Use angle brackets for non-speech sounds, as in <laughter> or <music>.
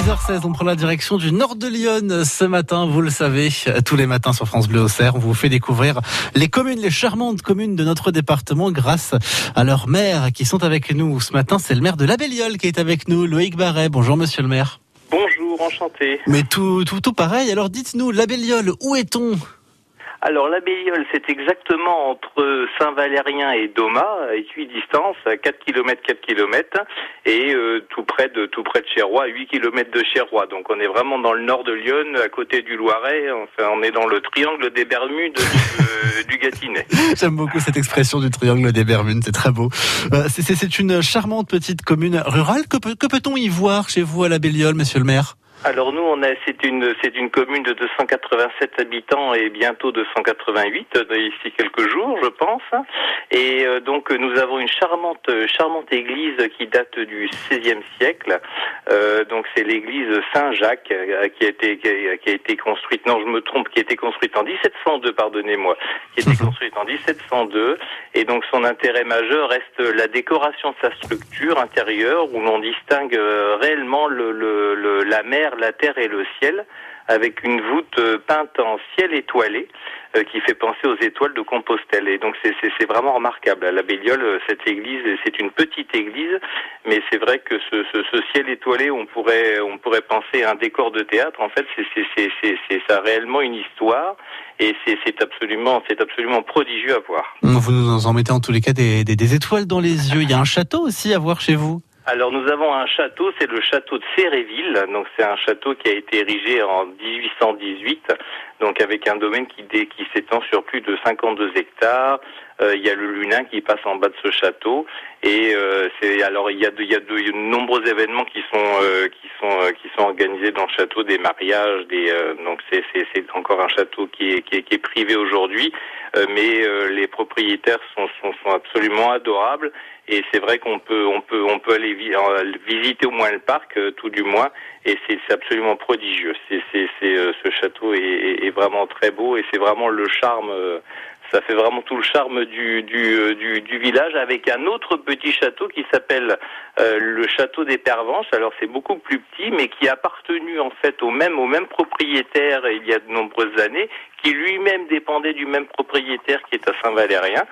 6h16, on prend la direction du nord de Lyon ce matin, vous le savez, tous les matins sur France Bleu Auxerre, on vous fait découvrir les communes, les charmantes communes de notre département grâce à leurs maires qui sont avec nous. Ce matin, c'est le maire de La Belliole qui est avec nous, Loïc Barret. Bonjour monsieur le maire. Bonjour, enchanté. Mais tout, tout, tout pareil, alors dites-nous, La Belliole, où est-on? Alors la Béiole, c'est exactement entre Saint-Valérien et Doma, à équidistance, à 4 km, 4 km, et euh, tout près de tout près de Chérois, à 8 km de Chérois. Donc on est vraiment dans le nord de Lyon, à côté du Loiret. Enfin, on est dans le triangle des Bermudes du, euh, Gâtinais. <laughs> J'aime beaucoup cette expression du triangle des Bermudes, c'est très beau. Euh, c'est une charmante petite commune rurale. Que, que peut-on y voir chez vous à la Béliole, monsieur le maire? Alors nous, on a, c'est une, c'est une commune de 287 habitants et bientôt 288 d'ici quelques jours, je pense. Et euh, donc nous avons une charmante, charmante église qui date du XVIe siècle. Euh, donc c'est l'église Saint-Jacques euh, qui a été, qui a, été construite. Non, je me trompe, qui a été construite en 1702, pardonnez-moi, qui a été <laughs> construite en 1702. Et donc son intérêt majeur reste la décoration de sa structure intérieure, où l'on distingue réellement le, le, la mer la terre et le ciel, avec une voûte euh, peinte en ciel étoilé euh, qui fait penser aux étoiles de Compostelle. Et donc c'est vraiment remarquable. À la Béliole, euh, cette église, c'est une petite église, mais c'est vrai que ce, ciel étoilé, on pourrait penser à un décor de théâtre. En fait, c'est ça réellement une histoire. Et c'est absolument, absolument prodigieux à voir. Vous nous en mettez en tous les cas des, des étoiles dans les yeux. Il y a un château aussi à voir chez vous. Alors nous avons un château, c'est le château de Féréville. Donc c'est un château qui a été érigé en 1818, donc avec un domaine qui, qui s'étend sur plus de 52 hectares. Euh, il y a le Lunin qui passe en bas de ce château et euh, c'est alors il y a de, il y a de, nombreux événements qui sont euh, qui sont qui sont organisés dans le château, des mariages, des donc c'est c'est encore un château qui est qui est, qui est privé aujourd'hui, mais les propriétaires sont, sont sont absolument adorables et c'est vrai qu'on peut on peut on peut aller visiter au moins le parc tout du moins et c'est absolument prodigieux. C'est c'est ce château est, est, vraiment très beau et c'est vraiment le charme ça fait vraiment tout le charme du, du, euh, du, du village avec un autre petit château qui s'appelle euh, le château des Pervenches. Alors c'est beaucoup plus petit, mais qui a appartenu en fait au même au même propriétaire il y a de nombreuses années, qui lui-même dépendait du même propriétaire qui est à Saint-Valérien.